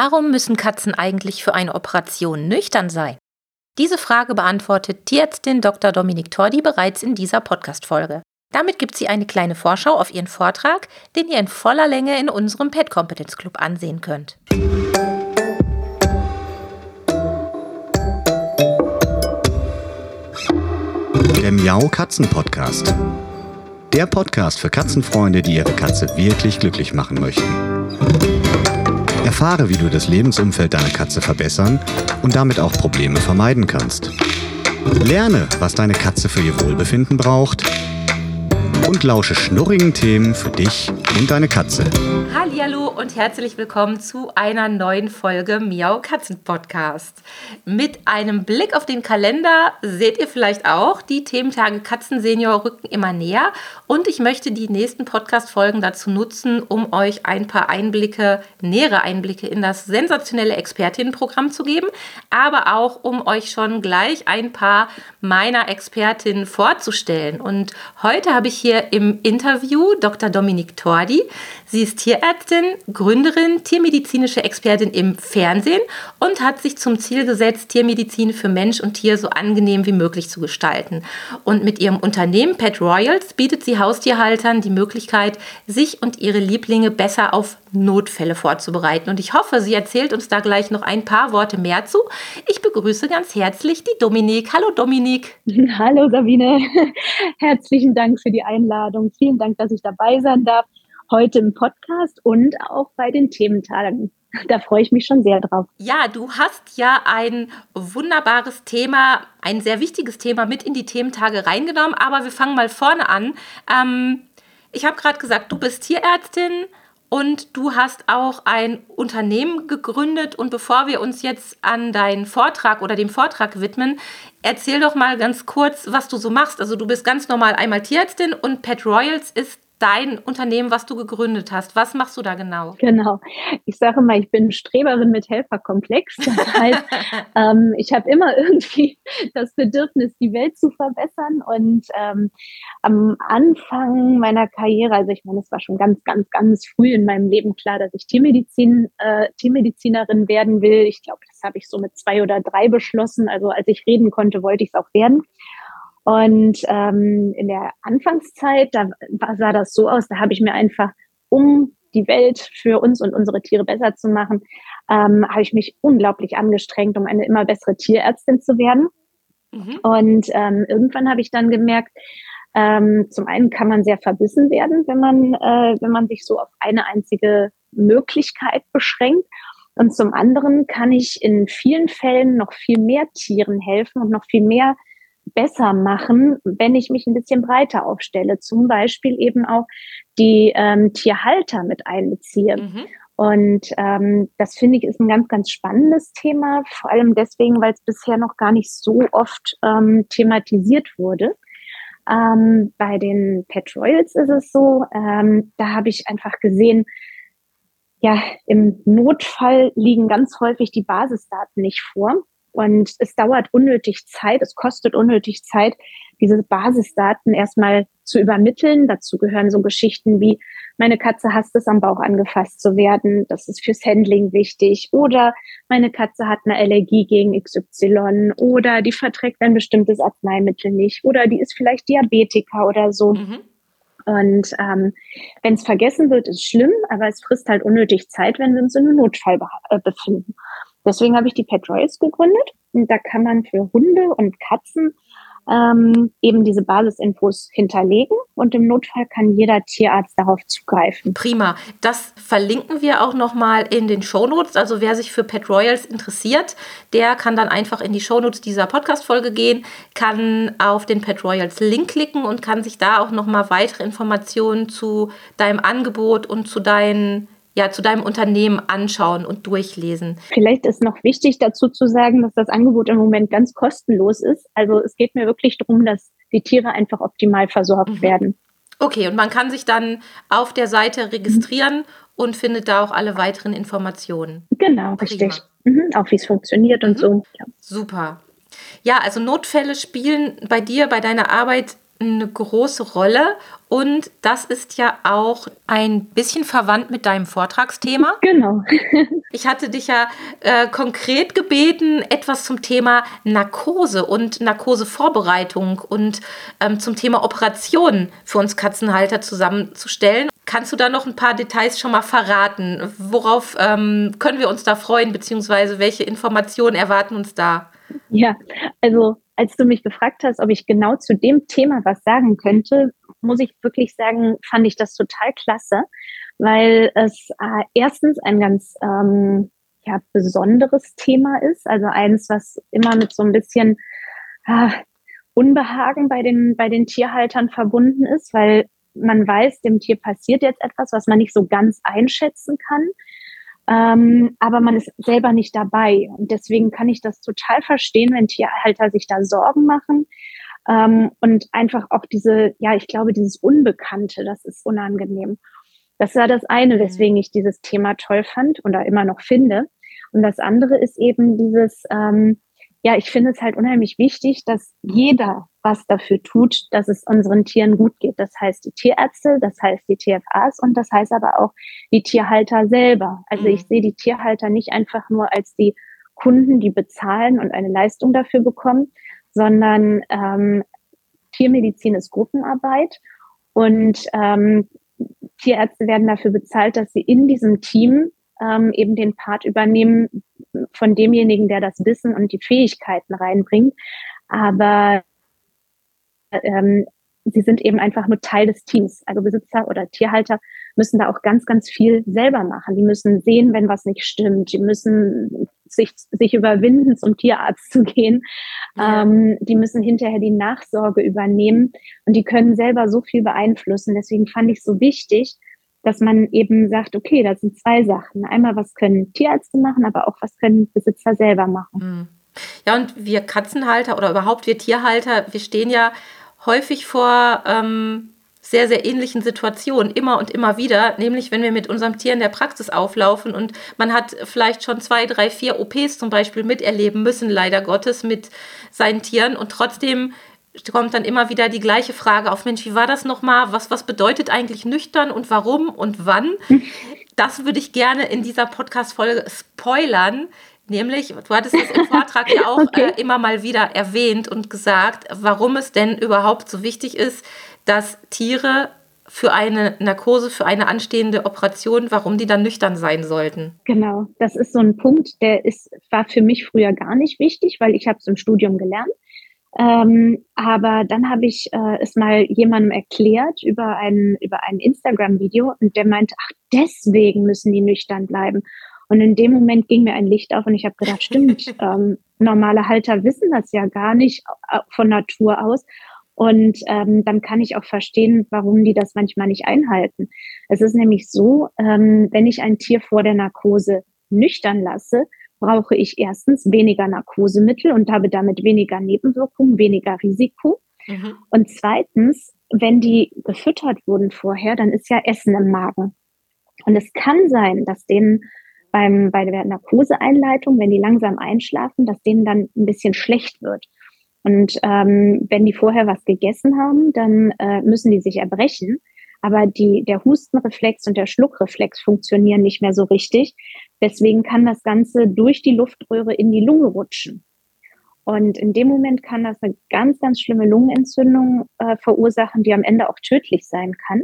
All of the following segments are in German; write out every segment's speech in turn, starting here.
Warum müssen Katzen eigentlich für eine Operation nüchtern sein? Diese Frage beantwortet Tierärztin Dr. Dominik Tordi bereits in dieser Podcast-Folge. Damit gibt sie eine kleine Vorschau auf ihren Vortrag, den ihr in voller Länge in unserem Pet Competence Club ansehen könnt. Der Miau Katzen Podcast. Der Podcast für Katzenfreunde, die ihre Katze wirklich glücklich machen möchten. Erfahre, wie du das Lebensumfeld deiner Katze verbessern und damit auch Probleme vermeiden kannst. Lerne, was deine Katze für ihr Wohlbefinden braucht und lausche schnurrigen Themen für dich und deine Katze. Hallo und herzlich willkommen zu einer neuen Folge Miau Katzen Podcast. Mit einem Blick auf den Kalender seht ihr vielleicht auch, die Thementage Katzen Senior rücken immer näher und ich möchte die nächsten Podcast Folgen dazu nutzen, um euch ein paar Einblicke, nähere Einblicke in das sensationelle Expertinnenprogramm zu geben, aber auch um euch schon gleich ein paar meiner Expertinnen vorzustellen. Und heute habe ich hier im Interview Dr. Dominik Tordi. Sie ist Tierärztin, Gründerin, tiermedizinische Expertin im Fernsehen und hat sich zum Ziel gesetzt, Tiermedizin für Mensch und Tier so angenehm wie möglich zu gestalten. Und mit ihrem Unternehmen Pet Royals bietet sie Haustierhaltern die Möglichkeit, sich und ihre Lieblinge besser auf Notfälle vorzubereiten. Und ich hoffe, sie erzählt uns da gleich noch ein paar Worte mehr zu. Ich begrüße ganz herzlich die Dominik. Hallo Dominik. Hallo Sabine. Herzlichen Dank für die Einladung. Vielen Dank, dass ich dabei sein darf heute im Podcast und auch bei den Thementagen. Da freue ich mich schon sehr drauf. Ja, du hast ja ein wunderbares Thema, ein sehr wichtiges Thema mit in die Thementage reingenommen, aber wir fangen mal vorne an. Ähm, ich habe gerade gesagt, du bist Tierärztin und du hast auch ein Unternehmen gegründet. Und bevor wir uns jetzt an deinen Vortrag oder dem Vortrag widmen, erzähl doch mal ganz kurz, was du so machst. Also du bist ganz normal einmal Tierärztin und Pet Royals ist dein Unternehmen, was du gegründet hast. Was machst du da genau? Genau. Ich sage mal, ich bin Streberin mit Helferkomplex. Das heißt, ähm, ich habe immer irgendwie das Bedürfnis, die Welt zu verbessern. Und ähm, am Anfang meiner Karriere, also ich meine, es war schon ganz, ganz, ganz früh in meinem Leben klar, dass ich Tiermedizin, äh, Tiermedizinerin werden will. Ich glaube, das habe ich so mit zwei oder drei beschlossen. Also als ich reden konnte, wollte ich es auch werden. Und ähm, in der Anfangszeit, da sah das so aus, da habe ich mir einfach, um die Welt für uns und unsere Tiere besser zu machen, ähm, habe ich mich unglaublich angestrengt, um eine immer bessere Tierärztin zu werden. Mhm. Und ähm, irgendwann habe ich dann gemerkt, ähm, zum einen kann man sehr verbissen werden, wenn man, äh, wenn man sich so auf eine einzige Möglichkeit beschränkt. Und zum anderen kann ich in vielen Fällen noch viel mehr Tieren helfen und noch viel mehr besser machen, wenn ich mich ein bisschen breiter aufstelle. Zum Beispiel eben auch die ähm, Tierhalter mit einbeziehe. Mhm. Und ähm, das finde ich ist ein ganz, ganz spannendes Thema, vor allem deswegen, weil es bisher noch gar nicht so oft ähm, thematisiert wurde. Ähm, bei den Pet Royals ist es so, ähm, da habe ich einfach gesehen, ja, im Notfall liegen ganz häufig die Basisdaten nicht vor. Und es dauert unnötig Zeit, es kostet unnötig Zeit, diese Basisdaten erstmal zu übermitteln. Dazu gehören so Geschichten wie, meine Katze hasst es, am Bauch angefasst zu werden. Das ist fürs Handling wichtig. Oder meine Katze hat eine Allergie gegen XY. Oder die verträgt ein bestimmtes Arzneimittel nicht. Oder die ist vielleicht Diabetiker oder so. Mhm. Und ähm, wenn es vergessen wird, ist schlimm, aber es frisst halt unnötig Zeit, wenn wir uns in einem Notfall äh, befinden. Deswegen habe ich die Pet Royals gegründet und da kann man für Hunde und Katzen ähm, eben diese Basisinfos hinterlegen und im Notfall kann jeder Tierarzt darauf zugreifen. Prima. Das verlinken wir auch nochmal in den Shownotes. Also wer sich für Pet Royals interessiert, der kann dann einfach in die Shownotes dieser Podcast-Folge gehen, kann auf den Pet Royals Link klicken und kann sich da auch nochmal weitere Informationen zu deinem Angebot und zu deinen ja, zu deinem Unternehmen anschauen und durchlesen. Vielleicht ist noch wichtig dazu zu sagen, dass das Angebot im Moment ganz kostenlos ist. Also es geht mir wirklich darum, dass die Tiere einfach optimal versorgt mhm. werden. Okay, und man kann sich dann auf der Seite registrieren mhm. und findet da auch alle weiteren Informationen. Genau, Prima. richtig. Mhm, auch wie es funktioniert und mhm. so. Ja. Super. Ja, also Notfälle spielen bei dir, bei deiner Arbeit eine große Rolle und das ist ja auch ein bisschen verwandt mit deinem Vortragsthema. Genau. ich hatte dich ja äh, konkret gebeten, etwas zum Thema Narkose und Narkosevorbereitung und ähm, zum Thema Operationen für uns Katzenhalter zusammenzustellen. Kannst du da noch ein paar Details schon mal verraten? Worauf ähm, können wir uns da freuen, beziehungsweise welche Informationen erwarten uns da? Ja, also als du mich gefragt hast, ob ich genau zu dem Thema was sagen könnte, muss ich wirklich sagen, fand ich das total klasse, weil es äh, erstens ein ganz ähm, ja, besonderes Thema ist, also eins, was immer mit so ein bisschen äh, Unbehagen bei den, bei den Tierhaltern verbunden ist, weil man weiß, dem Tier passiert jetzt etwas, was man nicht so ganz einschätzen kann. Ähm, aber man ist selber nicht dabei. Und deswegen kann ich das total verstehen, wenn Tierhalter sich da Sorgen machen. Ähm, und einfach auch diese, ja, ich glaube, dieses Unbekannte, das ist unangenehm. Das war das eine, mhm. weswegen ich dieses Thema toll fand oder immer noch finde. Und das andere ist eben dieses, ähm, ja, ich finde es halt unheimlich wichtig, dass jeder was dafür tut, dass es unseren Tieren gut geht. Das heißt die Tierärzte, das heißt die TFAs und das heißt aber auch die Tierhalter selber. Also mhm. ich sehe die Tierhalter nicht einfach nur als die Kunden, die bezahlen und eine Leistung dafür bekommen, sondern ähm, Tiermedizin ist Gruppenarbeit und ähm, Tierärzte werden dafür bezahlt, dass sie in diesem Team ähm, eben den Part übernehmen von demjenigen, der das Wissen und die Fähigkeiten reinbringt. Aber ähm, sie sind eben einfach nur Teil des Teams. Also Besitzer oder Tierhalter müssen da auch ganz, ganz viel selber machen. Die müssen sehen, wenn was nicht stimmt. Die müssen sich, sich überwinden, zum Tierarzt zu gehen. Ja. Ähm, die müssen hinterher die Nachsorge übernehmen und die können selber so viel beeinflussen. Deswegen fand ich es so wichtig, dass man eben sagt, okay, das sind zwei Sachen. Einmal, was können Tierärzte machen, aber auch, was können Besitzer selber machen. Mhm. Ja, und wir Katzenhalter oder überhaupt wir Tierhalter, wir stehen ja häufig vor ähm, sehr, sehr ähnlichen Situationen, immer und immer wieder, nämlich wenn wir mit unserem Tier in der Praxis auflaufen und man hat vielleicht schon zwei, drei, vier OPs zum Beispiel miterleben müssen, leider Gottes, mit seinen Tieren und trotzdem kommt dann immer wieder die gleiche Frage auf, Mensch, wie war das nochmal? Was, was bedeutet eigentlich nüchtern und warum und wann? Das würde ich gerne in dieser Podcast-Folge spoilern. Nämlich, du hattest es im Vortrag ja auch okay. äh, immer mal wieder erwähnt und gesagt, warum es denn überhaupt so wichtig ist, dass Tiere für eine Narkose, für eine anstehende Operation, warum die dann nüchtern sein sollten. Genau, das ist so ein Punkt, der ist, war für mich früher gar nicht wichtig, weil ich habe es im Studium gelernt. Ähm, aber dann habe ich äh, es mal jemandem erklärt über ein, über ein Instagram-Video und der meinte, ach, deswegen müssen die nüchtern bleiben. Und in dem Moment ging mir ein Licht auf und ich habe gedacht, stimmt, ähm, normale Halter wissen das ja gar nicht äh, von Natur aus. Und ähm, dann kann ich auch verstehen, warum die das manchmal nicht einhalten. Es ist nämlich so, ähm, wenn ich ein Tier vor der Narkose nüchtern lasse, brauche ich erstens weniger Narkosemittel und habe damit weniger Nebenwirkungen, weniger Risiko. Mhm. Und zweitens, wenn die gefüttert wurden vorher, dann ist ja Essen im Magen. Und es kann sein, dass denen beim, bei der Narkoseeinleitung, wenn die langsam einschlafen, dass denen dann ein bisschen schlecht wird. Und ähm, wenn die vorher was gegessen haben, dann äh, müssen die sich erbrechen. Aber die, der Hustenreflex und der Schluckreflex funktionieren nicht mehr so richtig. Deswegen kann das Ganze durch die Luftröhre in die Lunge rutschen. Und in dem Moment kann das eine ganz, ganz schlimme Lungenentzündung äh, verursachen, die am Ende auch tödlich sein kann.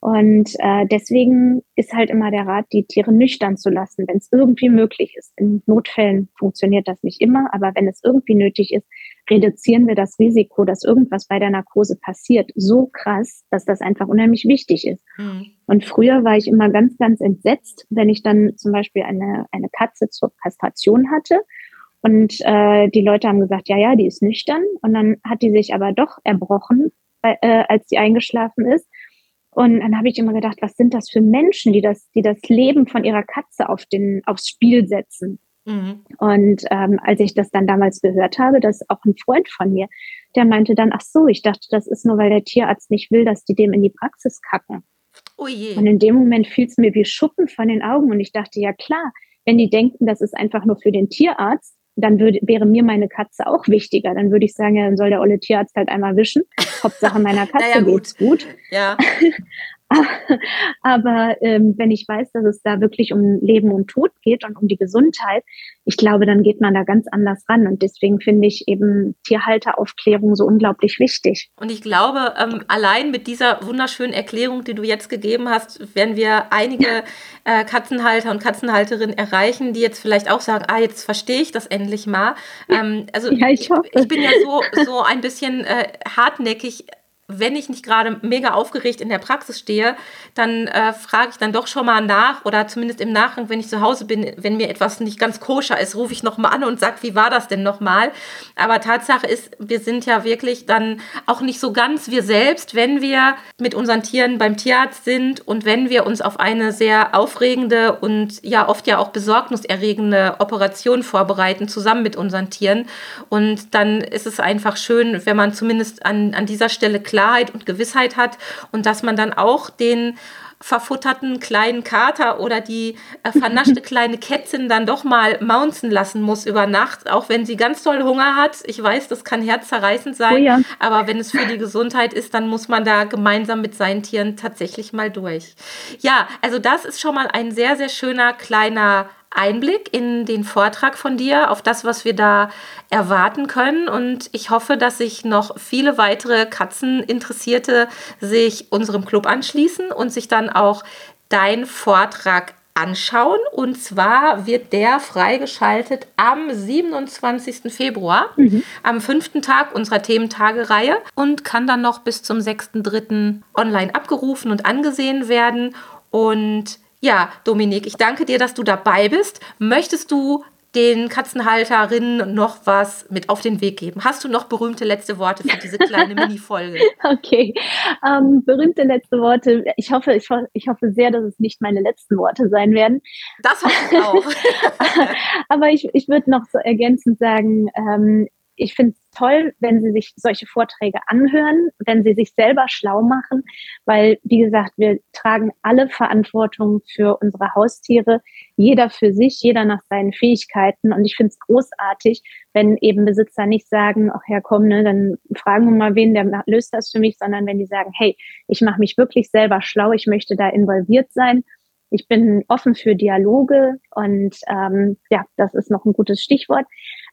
Und äh, deswegen ist halt immer der Rat, die Tiere nüchtern zu lassen, wenn es irgendwie möglich ist. In Notfällen funktioniert das nicht immer, aber wenn es irgendwie nötig ist, reduzieren wir das Risiko, dass irgendwas bei der Narkose passiert, so krass, dass das einfach unheimlich wichtig ist. Mhm. Und früher war ich immer ganz, ganz entsetzt, wenn ich dann zum Beispiel eine, eine Katze zur Kastration hatte. Und äh, die Leute haben gesagt, ja, ja, die ist nüchtern. Und dann hat die sich aber doch erbrochen, äh, als sie eingeschlafen ist. Und dann habe ich immer gedacht, was sind das für Menschen, die das, die das Leben von ihrer Katze auf den, aufs Spiel setzen? Mhm. Und ähm, als ich das dann damals gehört habe, dass auch ein Freund von mir, der meinte dann, ach so, ich dachte, das ist nur, weil der Tierarzt nicht will, dass die dem in die Praxis kacken. Oh je. Und in dem Moment fiel es mir wie Schuppen von den Augen und ich dachte, ja klar, wenn die denken, das ist einfach nur für den Tierarzt, dann würde, wäre mir meine Katze auch wichtiger. Dann würde ich sagen, ja, dann soll der olle Tierarzt halt einmal wischen. Hauptsache meiner Katze naja, gut. geht's gut. Ja. Aber ähm, wenn ich weiß, dass es da wirklich um Leben und Tod geht und um die Gesundheit, ich glaube, dann geht man da ganz anders ran. Und deswegen finde ich eben Tierhalteraufklärung so unglaublich wichtig. Und ich glaube, ähm, allein mit dieser wunderschönen Erklärung, die du jetzt gegeben hast, werden wir einige äh, Katzenhalter und Katzenhalterinnen erreichen, die jetzt vielleicht auch sagen, ah, jetzt verstehe ich das endlich mal. Ähm, also ja, ich, ich, ich, bin ja so, so ein bisschen äh, hartnäckig wenn ich nicht gerade mega aufgeregt in der Praxis stehe, dann äh, frage ich dann doch schon mal nach oder zumindest im Nachgang, wenn ich zu Hause bin, wenn mir etwas nicht ganz koscher ist, rufe ich noch mal an und sage, wie war das denn nochmal? Aber Tatsache ist, wir sind ja wirklich dann auch nicht so ganz wir selbst, wenn wir mit unseren Tieren beim Tierarzt sind und wenn wir uns auf eine sehr aufregende und ja oft ja auch besorgniserregende Operation vorbereiten, zusammen mit unseren Tieren. Und dann ist es einfach schön, wenn man zumindest an, an dieser Stelle klar Klarheit und Gewissheit hat und dass man dann auch den verfutterten kleinen Kater oder die äh, vernaschte kleine Kätzin dann doch mal mounzen lassen muss über Nacht, auch wenn sie ganz toll Hunger hat. Ich weiß, das kann herzzerreißend sein, oh ja. aber wenn es für die Gesundheit ist, dann muss man da gemeinsam mit seinen Tieren tatsächlich mal durch. Ja, also das ist schon mal ein sehr, sehr schöner kleiner Einblick in den Vortrag von dir, auf das, was wir da erwarten können. Und ich hoffe, dass sich noch viele weitere Katzeninteressierte sich unserem Club anschließen und sich dann auch dein Vortrag anschauen. Und zwar wird der freigeschaltet am 27. Februar, mhm. am fünften Tag unserer Thementagereihe und kann dann noch bis zum 6.3. online abgerufen und angesehen werden. Und ja, Dominik, ich danke dir, dass du dabei bist. Möchtest du den Katzenhalterinnen noch was mit auf den Weg geben? Hast du noch berühmte letzte Worte für diese kleine Mini-Folge? Okay, ähm, berühmte letzte Worte. Ich hoffe, ich, ich, hoffe sehr, dass es nicht meine letzten Worte sein werden. Das hoffe ich auch. Aber ich, ich würde noch so ergänzend sagen, ähm, ich finde es toll, wenn Sie sich solche Vorträge anhören, wenn Sie sich selber schlau machen, weil, wie gesagt, wir tragen alle Verantwortung für unsere Haustiere, jeder für sich, jeder nach seinen Fähigkeiten. Und ich finde es großartig, wenn eben Besitzer nicht sagen, ach ja, komm, ne, dann fragen wir mal wen, der löst das für mich, sondern wenn die sagen, hey, ich mache mich wirklich selber schlau, ich möchte da involviert sein. Ich bin offen für Dialoge und ähm, ja, das ist noch ein gutes Stichwort.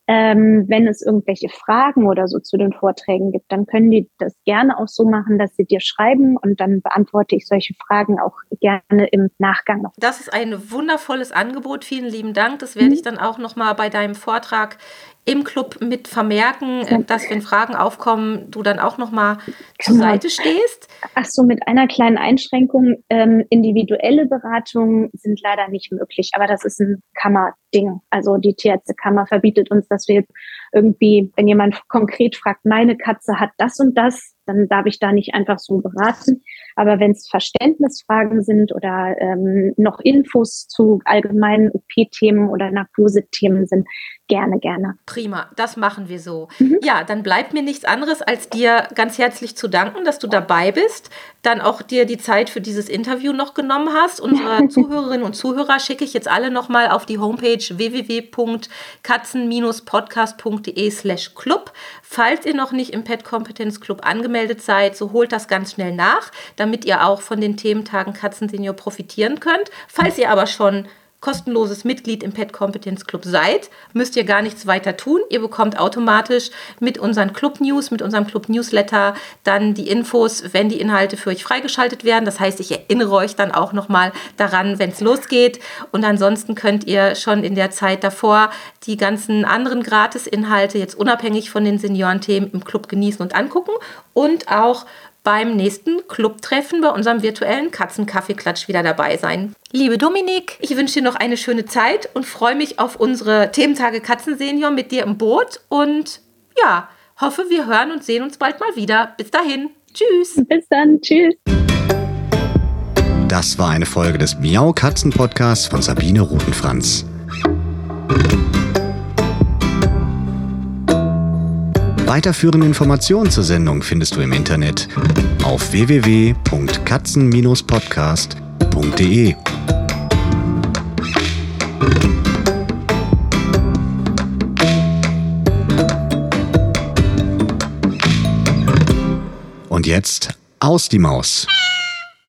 Ähm, wenn es irgendwelche Fragen oder so zu den Vorträgen gibt, dann können die das gerne auch so machen, dass sie dir schreiben und dann beantworte ich solche Fragen auch gerne im Nachgang noch. Das ist ein wundervolles Angebot. Vielen lieben Dank. Das werde mhm. ich dann auch noch mal bei deinem Vortrag im Club mit vermerken, ja. dass wenn Fragen aufkommen, du dann auch nochmal zur genau. Seite stehst. Ach so, mit einer kleinen Einschränkung. Ähm, individuelle Beratungen sind leider nicht möglich, aber das ist ein Kammerding. Also die Tierärztekammer verbietet uns, dass wir irgendwie, wenn jemand konkret fragt, meine Katze hat das und das, dann darf ich da nicht einfach so beraten. Aber wenn es Verständnisfragen sind oder ähm, noch Infos zu allgemeinen OP-Themen oder Narkose-Themen sind, gerne, gerne. Prima, das machen wir so. Mhm. Ja, dann bleibt mir nichts anderes, als dir ganz herzlich zu danken, dass du dabei bist, dann auch dir die Zeit für dieses Interview noch genommen hast. Unsere Zuhörerinnen und Zuhörer schicke ich jetzt alle nochmal auf die Homepage www.katzen-podcast.de slash club. Falls ihr noch nicht im Pet Competence Club angemeldet seid, so holt das ganz schnell nach, damit ihr auch von den Thementagen Katzen Senior profitieren könnt. Falls ihr aber schon kostenloses Mitglied im Pet Competence Club seid, müsst ihr gar nichts weiter tun. Ihr bekommt automatisch mit unseren Club News, mit unserem Club Newsletter dann die Infos, wenn die Inhalte für euch freigeschaltet werden. Das heißt, ich erinnere euch dann auch nochmal daran, wenn es losgeht. Und ansonsten könnt ihr schon in der Zeit davor die ganzen anderen Gratis-Inhalte jetzt unabhängig von den Seniorenthemen im Club genießen und angucken und auch beim nächsten Clubtreffen bei unserem virtuellen Katzenkaffeeklatsch wieder dabei sein. Liebe Dominik, ich wünsche dir noch eine schöne Zeit und freue mich auf unsere Thementage Katzensenior mit dir im Boot und ja, hoffe, wir hören und sehen uns bald mal wieder. Bis dahin. Tschüss. Bis dann. Tschüss. Das war eine Folge des Miau Katzen Podcasts von Sabine Rutenfranz. Weiterführende Informationen zur Sendung findest du im Internet auf www.katzen-podcast.de. Und jetzt aus die Maus.